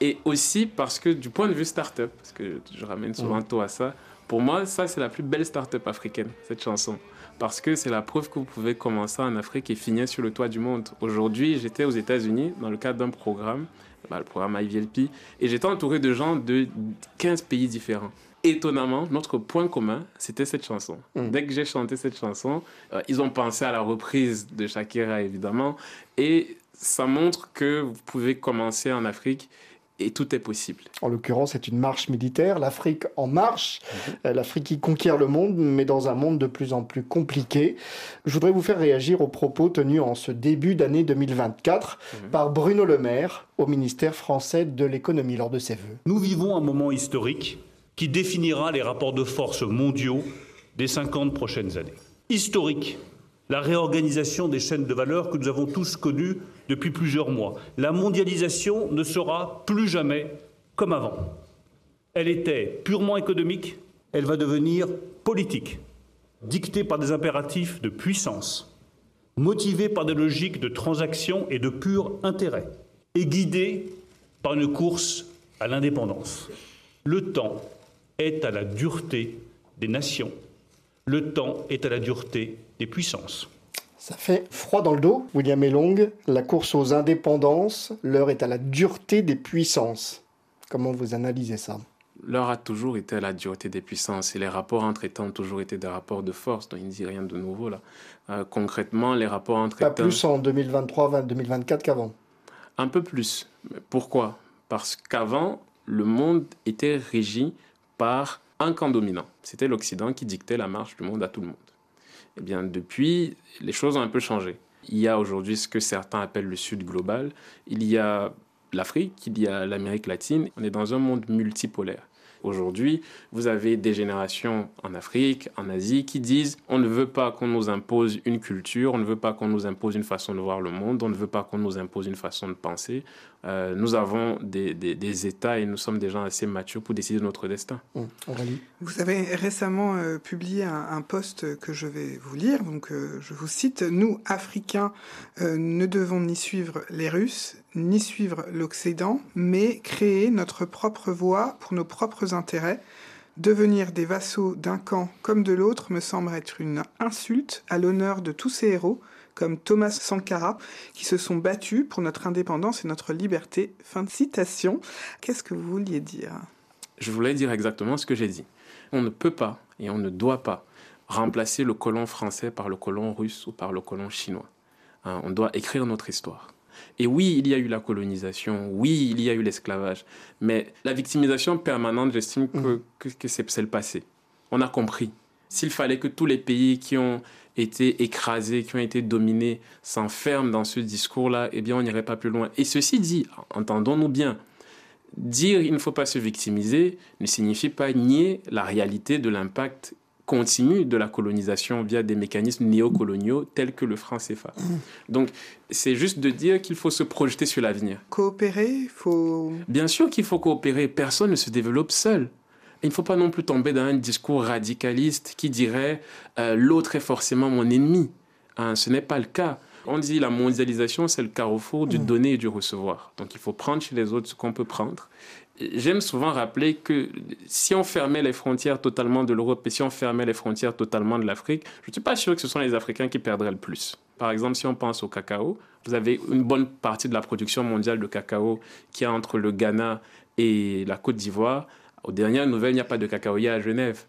Et aussi parce que du point de vue start-up, parce que je ramène souvent mmh. tôt à ça, pour moi, ça, c'est la plus belle start-up africaine, cette chanson. Parce que c'est la preuve que vous pouvez commencer en Afrique et finir sur le toit du monde. Aujourd'hui, j'étais aux États-Unis dans le cadre d'un programme, bah, le programme IVLP, et j'étais entouré de gens de 15 pays différents étonnamment, notre point commun, c'était cette chanson. Mm. Dès que j'ai chanté cette chanson, euh, ils ont pensé à la reprise de Shakira, évidemment. Et ça montre que vous pouvez commencer en Afrique et tout est possible. En l'occurrence, c'est une marche militaire, l'Afrique en marche, mhm. euh, l'Afrique qui conquiert le monde, mais dans un monde de plus en plus compliqué. Je voudrais vous faire réagir aux propos tenus en ce début d'année 2024 mhm. par Bruno Le Maire au ministère français de l'économie lors de ses vœux. Nous vivons un moment historique qui définira les rapports de force mondiaux des 50 prochaines années. Historique la réorganisation des chaînes de valeur que nous avons tous connues depuis plusieurs mois. La mondialisation ne sera plus jamais comme avant. Elle était purement économique, elle va devenir politique, dictée par des impératifs de puissance, motivée par des logiques de transaction et de pur intérêt, et guidée par une course à l'indépendance. Le temps est à la dureté des nations. Le temps est à la dureté des puissances. Ça fait froid dans le dos, William Elong. La course aux indépendances, l'heure est à la dureté des puissances. Comment vous analysez ça? L'heure a toujours été à la dureté des puissances et les rapports entre États ont toujours été des rapports de force, donc il ne dit rien de nouveau là. Euh, concrètement, les rapports entre Pas plus en 2023-2024 qu'avant Un peu plus. Pourquoi? Parce qu'avant, le monde était régi par un camp dominant. C'était l'Occident qui dictait la marche du monde à tout le monde. Eh bien, depuis, les choses ont un peu changé. Il y a aujourd'hui ce que certains appellent le Sud global. Il y a l'Afrique, il y a l'Amérique latine. On est dans un monde multipolaire. Aujourd'hui, vous avez des générations en Afrique, en Asie, qui disent on ne veut pas qu'on nous impose une culture, on ne veut pas qu'on nous impose une façon de voir le monde, on ne veut pas qu'on nous impose une façon de penser. Euh, nous avons des, des, États et nous sommes des gens assez matures pour décider de notre destin. Mmh. Vous avez récemment euh, publié un, un, post que je vais vous lire. Donc, euh, je vous cite Nous, Africains, ne devons ni suivre les Russes, ni suivre l'Occident, mais créer notre propre voie pour nos propres intérêts. Devenir des vassaux d'un camp comme de l'autre me semble être une insulte à l'honneur de tous ces héros comme Thomas Sankara, qui se sont battus pour notre indépendance et notre liberté. Fin de citation. Qu'est-ce que vous vouliez dire? Je voulais dire exactement ce que j'ai dit. On ne peut pas et on ne doit pas remplacer le colon français par le colon russe ou par le colon chinois. Hein, on doit écrire notre histoire. Et oui, il y a eu la colonisation, oui, il y a eu l'esclavage, mais la victimisation permanente, j'estime que, que, que c'est le passé. On a compris. S'il fallait que tous les pays qui ont été écrasés, qui ont été dominés, s'enferment dans ce discours-là, eh bien, on n'irait pas plus loin. Et ceci dit, entendons-nous bien, dire il ne faut pas se victimiser ne signifie pas nier la réalité de l'impact continu de la colonisation via des mécanismes néocoloniaux tels que le franc CFA. Donc, c'est juste de dire qu'il faut se projeter sur l'avenir. Coopérer, faut... Bien sûr qu'il faut coopérer. Personne ne se développe seul il ne faut pas non plus tomber dans un discours radicaliste qui dirait euh, l'autre est forcément mon ennemi. Hein, ce n'est pas le cas. On dit la mondialisation, c'est le carrefour du mm. donner et du recevoir. Donc il faut prendre chez les autres ce qu'on peut prendre. J'aime souvent rappeler que si on fermait les frontières totalement de l'Europe et si on fermait les frontières totalement de l'Afrique, je ne suis pas sûr que ce sont les Africains qui perdraient le plus. Par exemple, si on pense au cacao, vous avez une bonne partie de la production mondiale de cacao qui est entre le Ghana et la Côte d'Ivoire. Aux dernières nouvelles, il n'y a pas de cacaoyer à Genève.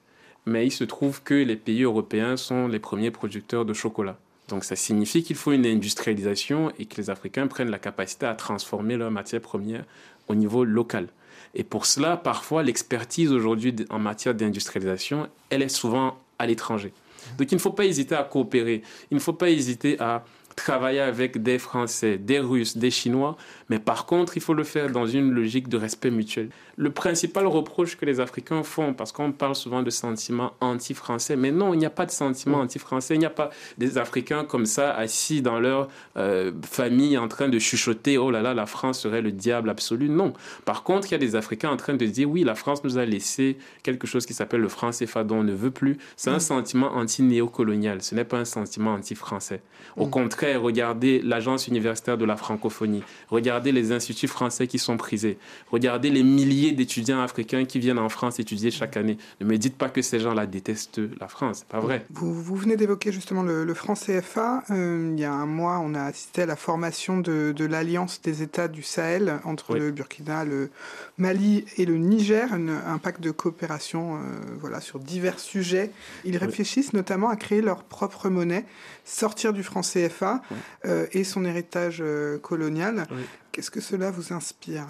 Mais il se trouve que les pays européens sont les premiers producteurs de chocolat. Donc ça signifie qu'il faut une industrialisation et que les Africains prennent la capacité à transformer leurs matières premières au niveau local. Et pour cela, parfois, l'expertise aujourd'hui en matière d'industrialisation, elle est souvent à l'étranger. Donc il ne faut pas hésiter à coopérer. Il ne faut pas hésiter à travailler avec des Français, des Russes, des Chinois, mais par contre, il faut le faire dans une logique de respect mutuel. Le principal reproche que les Africains font, parce qu'on parle souvent de sentiments anti-français, mais non, il n'y a pas de sentiments mm. anti-français, il n'y a pas des Africains comme ça, assis dans leur euh, famille, en train de chuchoter, oh là là, la France serait le diable absolu. Non. Par contre, il y a des Africains en train de dire, oui, la France nous a laissé quelque chose qui s'appelle le franc CFA dont on ne veut plus. C'est un mm. sentiment anti-néocolonial, ce n'est pas un sentiment anti-français. Au mm. contraire, regardez l'Agence universitaire de la francophonie, regardez les instituts français qui sont prisés, regardez les milliers d'étudiants africains qui viennent en France étudier chaque année. Ne me dites pas que ces gens-là détestent la France, c'est pas vrai. Vous, vous venez d'évoquer justement le, franc CFA. Euh, il y a un mois, on a assisté à la formation de, l'Alliance des États du Sahel entre le Burkina, le Mali et le Niger, un pacte de coopération euh, voilà, sur divers sujets. Ils réfléchissent notamment à créer leur propre monnaie, sortir du franc CFA euh, et son héritage colonial. Qu'est-ce que cela vous inspire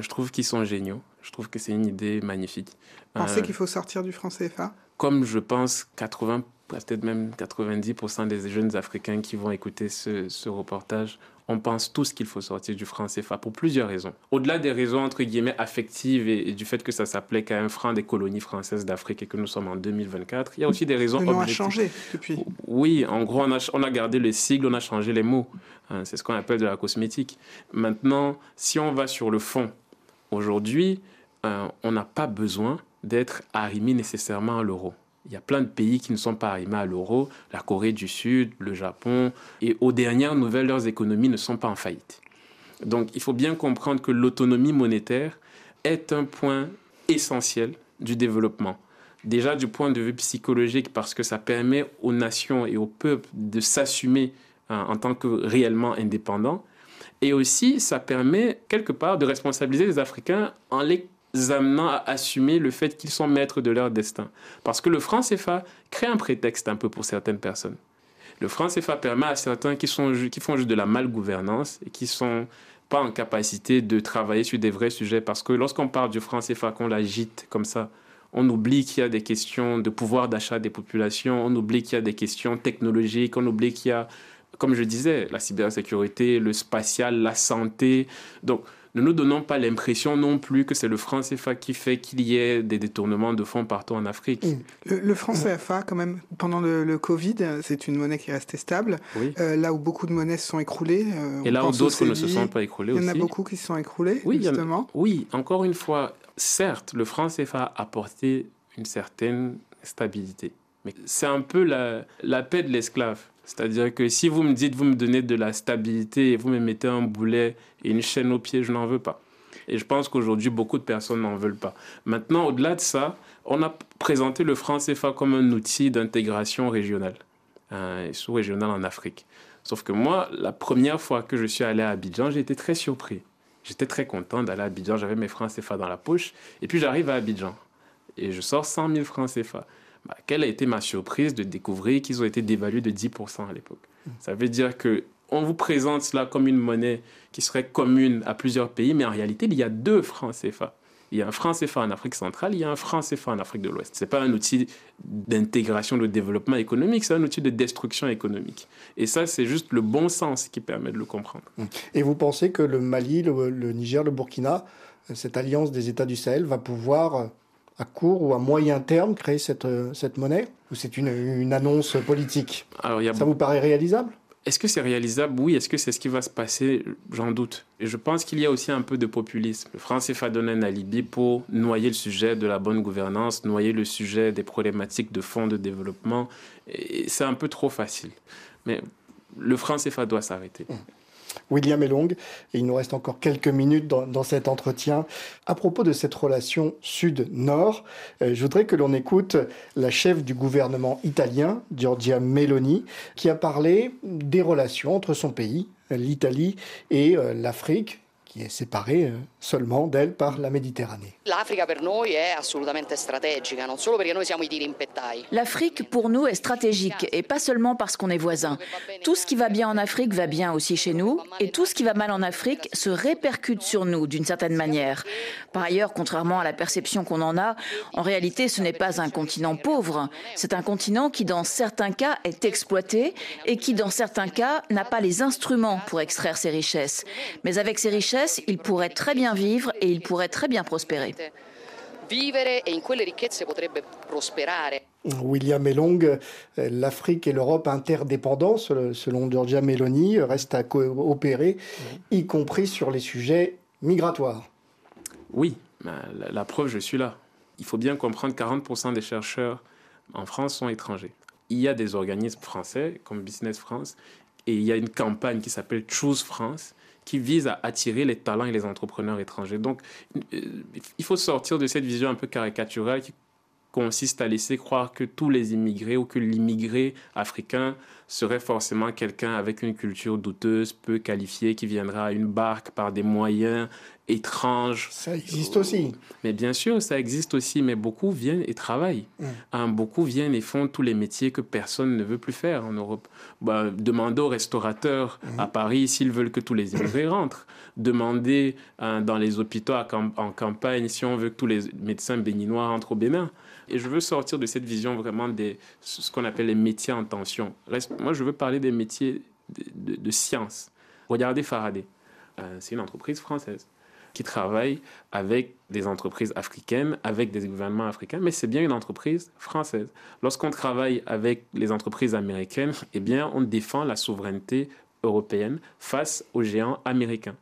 Je trouve qu'ils sont géniaux. Je trouve que c'est une idée magnifique. Pensez euh, qu'il faut sortir du franc CFA Comme je pense 80, peut-être même 90% des jeunes Africains qui vont écouter ce, ce reportage, on pense tous qu'il faut sortir du franc CFA pour plusieurs raisons. Au-delà des raisons entre guillemets affectives et, du fait que ça s'appelait quand même franc des colonies françaises d'Afrique et que nous sommes en 2024, il y a aussi des raisons. Le nom a changé depuis. Oui, en gros, on a, on a gardé le sigle, on a changé les mots. Hein, c'est ce qu'on appelle de la cosmétique. Maintenant, si on va sur le fond, aujourd'hui, euh, on n'a pas besoin d'être arrimé nécessairement à l'euro. Il y a plein de pays qui ne sont pas arrimés à l'euro, la Corée du Sud, le Japon, et aux dernières nouvelles, leurs économies ne sont pas en faillite. Donc il faut bien comprendre que l'autonomie monétaire est un point essentiel du développement. Déjà du point de vue psychologique, parce que ça permet aux nations et aux peuples de s'assumer hein, en tant que réellement indépendants. Et aussi, ça permet quelque part de responsabiliser les Africains en les amenant à assumer le fait qu'ils sont maîtres de leur destin. Parce que le franc CFA crée un prétexte un peu pour certaines personnes. Le franc CFA permet à certains qui, sont, qui font juste de la malgouvernance et qui sont pas en capacité de travailler sur des vrais sujets. Parce que lorsqu'on parle du franc CFA, qu'on l'agite comme ça, on oublie qu'il y a des questions de pouvoir d'achat des populations, on oublie qu'il y a des questions technologiques, on oublie qu'il y a, comme je disais, la cybersécurité, le spatial, la santé. Donc, ne nous donnons pas l'impression non plus que c'est le franc CFA qui fait qu'il y ait des détournements de fonds partout en Afrique. Le, franc CFA, quand même, pendant le, Covid, c'est une monnaie qui est restée stable. Euh, là où beaucoup de monnaies se sont écroulées. Euh, Et là où d'autres ne se sont pas écroulées aussi. Il y en a beaucoup qui se sont écroulées, oui, justement. oui, encore une fois, certes, le franc CFA a apporté une certaine stabilité. Mais c'est un peu la, la paix de l'esclave. C'est-à-dire que si vous me dites, vous me donnez de la stabilité et vous me mettez un boulet et une chaîne au pied, je n'en veux pas. Et je pense qu'aujourd'hui, beaucoup de personnes n'en veulent pas. Maintenant, au-delà de ça, on a présenté le franc CFA comme un outil d'intégration régionale, euh, sous-régionale en Afrique. Sauf que moi, la première fois que je suis allé à Abidjan, j'ai été très surpris. J'étais très content d'aller à Abidjan, j'avais mes francs CFA dans la poche. Et puis j'arrive à Abidjan et je sors 100 000 francs CFA. Bah, quelle a été ma surprise de découvrir qu'ils ont été dévalués de 10% à l'époque? Ça veut dire que on vous présente cela comme une monnaie qui serait commune à plusieurs pays, mais en réalité, il y a deux francs CFA. Il y a un franc CFA en Afrique centrale, il y a un franc CFA en Afrique de l'Ouest. Ce n'est pas un outil d'intégration, de développement économique, c'est un outil de destruction économique. Et ça, c'est juste le bon sens qui permet de le comprendre. Et vous pensez que le Mali, le, le Niger, le Burkina, cette alliance des États du Sahel va pouvoir à court ou à moyen terme créer cette, euh, cette monnaie Ou c'est une, une, annonce politique? Alors, Ça vous paraît réalisable? Est-ce que c'est réalisable? Oui. Est-ce que c'est ce qui va se passer? J'en doute. Et je pense qu'il y a aussi un peu de populisme. Le franc CFA donne un alibi pour noyer le sujet de la bonne gouvernance, noyer le sujet des problématiques de fonds de développement. Et c'est un peu trop facile. Mais le franc CFA doit s'arrêter. Mmh. William Elong. Et il nous reste encore quelques minutes dans, cet entretien. À propos de cette relation sud-nord, euh, je voudrais que l'on écoute la chef du gouvernement italien, Giorgia Meloni, qui a parlé des relations entre son pays, l'Italie, et euh, l'Afrique, qui est séparée euh, seulement d'elle par la Méditerranée. L'Afrique pour nous est stratégique et pas seulement parce qu'on est voisins. Tout ce qui va bien en Afrique va bien aussi chez nous et tout ce qui va mal en Afrique se répercute sur nous d'une certaine manière. Par ailleurs, contrairement à la perception qu'on en a, en réalité ce n'est pas un continent pauvre, c'est un continent qui dans certains cas est exploité et qui dans certains cas n'a pas les instruments pour extraire ses richesses. Mais avec ses richesses, il pourrait très bien vivre et il pourrait très bien prospérer. William Elong, l'Afrique et l'Europe interdépendants, selon Giorgia Meloni, restent à coopérer, y compris sur les sujets migratoires. Oui, la, preuve, je suis là. Il faut bien comprendre que 40% des chercheurs en France sont étrangers. Il y a des organismes français comme Business France et il y a une campagne qui s'appelle Choose France qui vise à attirer les talents et les entrepreneurs étrangers. Donc, euh, il faut sortir de cette vision un peu caricaturale consiste à laisser croire que tous les immigrés ou que l'immigré africain serait forcément quelqu'un avec une culture douteuse, peu qualifiée, qui viendra à une barque par des moyens étranges. Ça existe aussi. Mais bien sûr, ça existe aussi, mais beaucoup viennent et travaillent. Mm. Hein, beaucoup viennent et font tous les métiers que personne ne veut plus faire en Europe. Bah, demandez aux restaurateurs mm. à Paris s'ils veulent que tous les immigrés rentrent. Demandez hein, dans les hôpitaux en campagne si on veut que tous les médecins béninois rentrent au Bénin. Et je veux sortir de cette vision vraiment de ce qu'on appelle les métiers en tension. Moi, je veux parler des métiers de, science. Regardez Faraday. Euh, c'est une entreprise française qui travaille avec des entreprises africaines, avec des gouvernements africains, mais c'est bien une entreprise française. Lorsqu'on travaille avec les entreprises américaines, eh bien, on défend la souveraineté européenne face aux géants américains.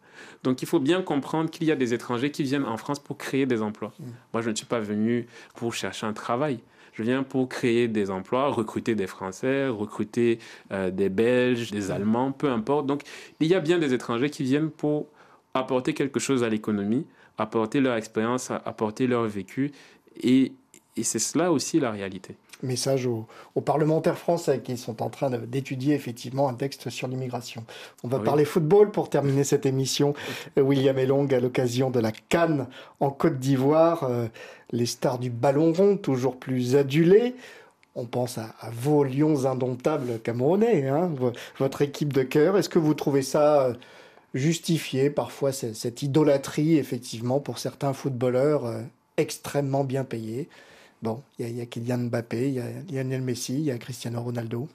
Donc il faut bien comprendre qu'il y a des étrangers qui viennent en France pour créer des emplois. Mm. Moi, je ne suis pas venu pour chercher un travail. Je viens pour créer des emplois, recruter des Français, recruter euh, des Belges, des mm. Allemands, peu importe. Donc il y a bien des étrangers qui viennent pour apporter quelque chose à l'économie, apporter leur expérience, apporter leur vécu. Et, et c'est cela aussi la réalité. Message aux, parlementaires français qui sont en train d'étudier effectivement un texte sur l'immigration. On va parler football pour terminer cette émission. <laughs> William Elong, à l'occasion de la Cannes en Côte d'Ivoire, euh, les stars du ballon rond, toujours plus adulées. On pense à, vos lions indomptables camerounais, hein, votre équipe de cœur. Est-ce que vous trouvez ça euh, justifié, parfois, cette, idolâtrie, effectivement, pour certains footballeurs euh, extrêmement bien payés Bon, il y, a Kylian Mbappé, il y a Lionel Messi, il y a Cristiano Ronaldo.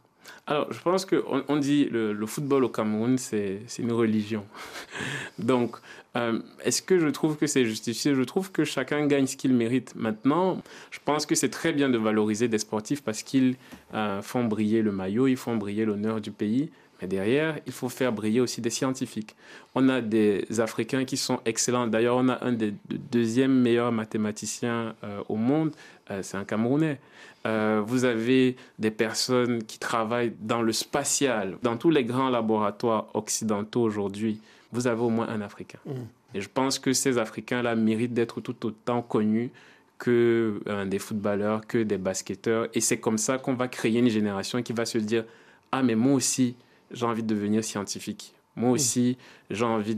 Alors, je pense qu'on on dit le, le football au Cameroun, c'est une religion. <laughs> Donc, euh, est-ce que je trouve que c'est justifié? Je trouve que chacun gagne ce qu'il mérite. Maintenant, je pense que c'est très bien de valoriser des sportifs parce qu'ils euh, font briller le maillot, ils font briller l'honneur du pays. Mais derrière, il faut faire briller aussi des scientifiques. On a des Africains qui sont excellents. D'ailleurs, on a un des deuxièmes meilleurs mathématiciens euh, au monde, euh, c'est un Camerounais. Euh, vous avez des personnes qui travaillent dans le spatial. Dans tous les grands laboratoires occidentaux aujourd'hui, vous avez au moins un Africain. Mm. Et je pense que ces Africains-là méritent d'être tout autant connus que des footballeurs, que des basketteurs. Et c'est comme ça qu'on va créer une génération qui va se dire, ah mais moi aussi, j'ai envie de devenir scientifique. Moi aussi, j'ai envie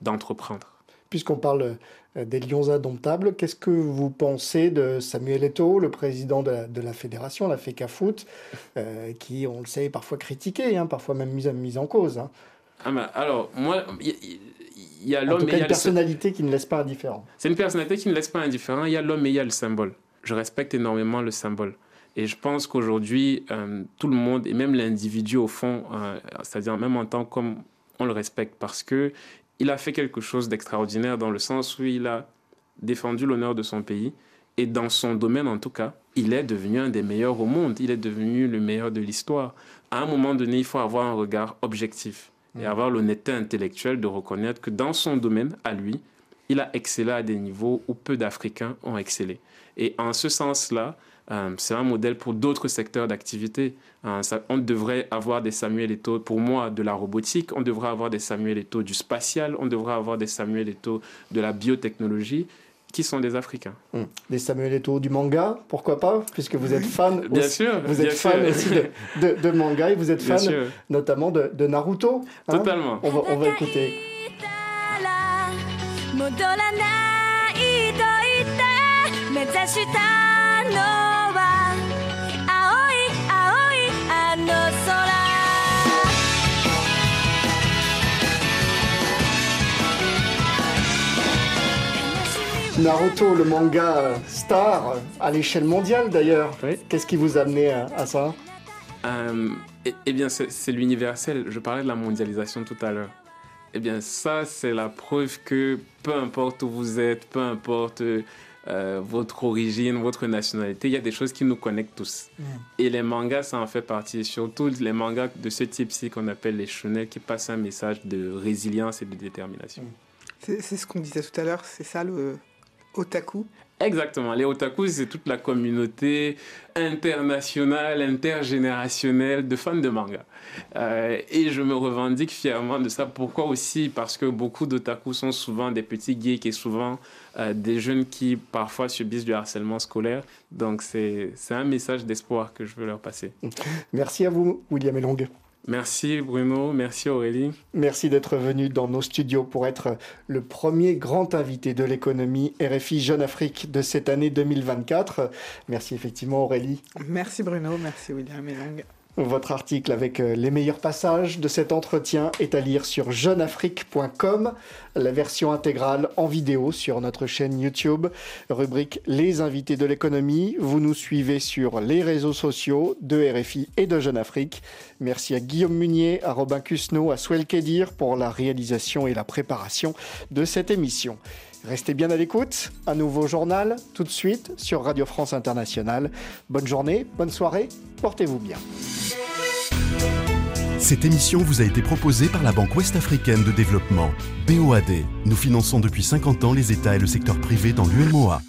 d'entreprendre. Puisqu'on parle euh, des lions indomptables, qu'est-ce que vous pensez de Samuel Eto'o, le président de la, fédération, la FECA Foot, euh, qui, on le sait, est parfois critiqué, hein, parfois même mis, en cause hein? ah ben, Alors, moi, il y, a l'homme et il y a une personnalité qui ne laisse pas indifférent. C'est une personnalité qui ne laisse pas indifférent. Il y a l'homme et il y a le symbole. Je respecte énormément le symbole. Et je pense qu'aujourd'hui, euh, tout le monde, et même l'individu au fond, euh, c'est-à-dire même en tant comme on le respecte, parce que il a fait quelque chose d'extraordinaire dans le sens où il a défendu l'honneur de son pays. Et dans son domaine, en tout cas, il est devenu un des meilleurs au monde. Il est devenu le meilleur de l'histoire. À un moment donné, il faut avoir un regard objectif et mm. avoir l'honnêteté intellectuelle de reconnaître que dans son domaine, à lui, il a excellé à des niveaux où peu d'Africains ont excellé. Et en ce sens-là, euh, c'est un modèle pour d'autres secteurs d'activité. Euh, on devrait avoir des Samuel Eto'o, pour moi, de la robotique, on devrait avoir des Samuel Eto'o du spatial, on devrait avoir des Samuel Eto'o de la biotechnologie qui sont des Africains. Hmm. Des Samuel Eto'o du manga, pourquoi pas Puisque vous êtes fan, <laughs> bien sûr, vous êtes fan aussi de, manga et vous êtes fan notamment de, Naruto. Hein. Totalement. On va, on va écouter. Naruto, le manga star à l'échelle mondiale d'ailleurs. Qu'est-ce qui vous a amené à, ça euh, eh, bien, c'est l'universel. Je parlais de la mondialisation tout à l'heure. Eh bien, ça, c'est la preuve que peu importe où vous êtes, peu importe euh, votre origine, votre nationalité, il y a des choses qui nous connectent tous. Mm. Et les mangas, ça en fait partie. Surtout les mangas de ce type-ci qu'on appelle les shonen, qui passent un message de résilience et de détermination. C'est ce qu'on disait tout à l'heure, c'est ça le otaku Exactement. Les otaku, c'est toute la communauté internationale, intergénérationnelle de fans de manga. Euh, et je me revendique fièrement de ça. Pourquoi aussi? Parce que beaucoup d'otaku sont souvent des petits geeks et souvent euh, des jeunes qui parfois subissent du harcèlement scolaire. Donc c'est un message d'espoir que je veux leur passer. Merci à vous, William Elong. Merci Bruno, merci Aurélie. Merci d'être venu dans nos studios pour être le premier grand invité de l'économie RFI Jeune Afrique de cette année 2024. Merci effectivement Aurélie. Merci Bruno, merci William votre article avec euh, les meilleurs passages de cet entretien est à lire sur jeuneafrique.com, la version intégrale en vidéo sur notre chaîne YouTube, rubrique Les invités de l'économie. Vous nous suivez sur les réseaux sociaux de RFI et de Jeune Afrique. Merci à Guillaume Munier, à Robin Cusno, à Swell Kedir pour la réalisation et la préparation de cette émission. Restez bien à l'écoute. Un nouveau journal tout de suite sur Radio France Internationale. Bonne journée, bonne soirée, portez-vous bien. Cette émission vous a été proposée par la Banque ouest-africaine de développement, BOAD. Nous finançons depuis 50 ans les États et le secteur privé dans l'UMOA.